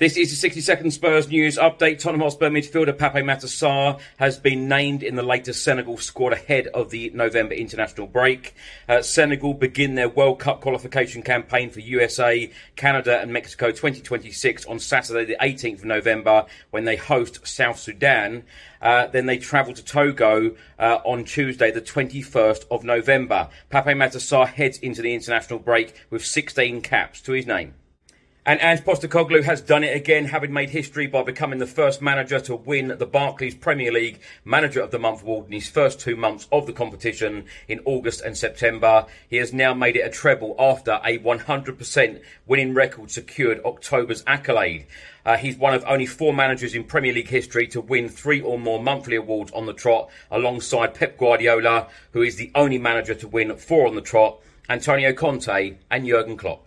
This is the 60 second Spurs news update. Tottenham Hotspur midfielder Pape Matar Sarr has been named in the latest Senegal squad ahead of the November international break. Uh, Senegal begin their World Cup qualification campaign for USA, Canada and Mexico 2026 on Saturday the 18th of November when they host South Sudan. Uh, then they travel to Togo uh, on Tuesday the 21st of November. Pape Matar Sarr heads into the international break with 16 caps to his name. And Ange Postecoglou has done it again, having made history by becoming the first manager to win the Barclays Premier League Manager of the Month award in his first two months of the competition in August and September. He has now made it a treble after a 100% winning record secured October's accolade. Uh, he's one of only four managers in Premier League history to win three or more monthly awards on the trot, alongside Pep Guardiola, who is the only manager to win four on the trot, Antonio Conte, and Jurgen Klopp.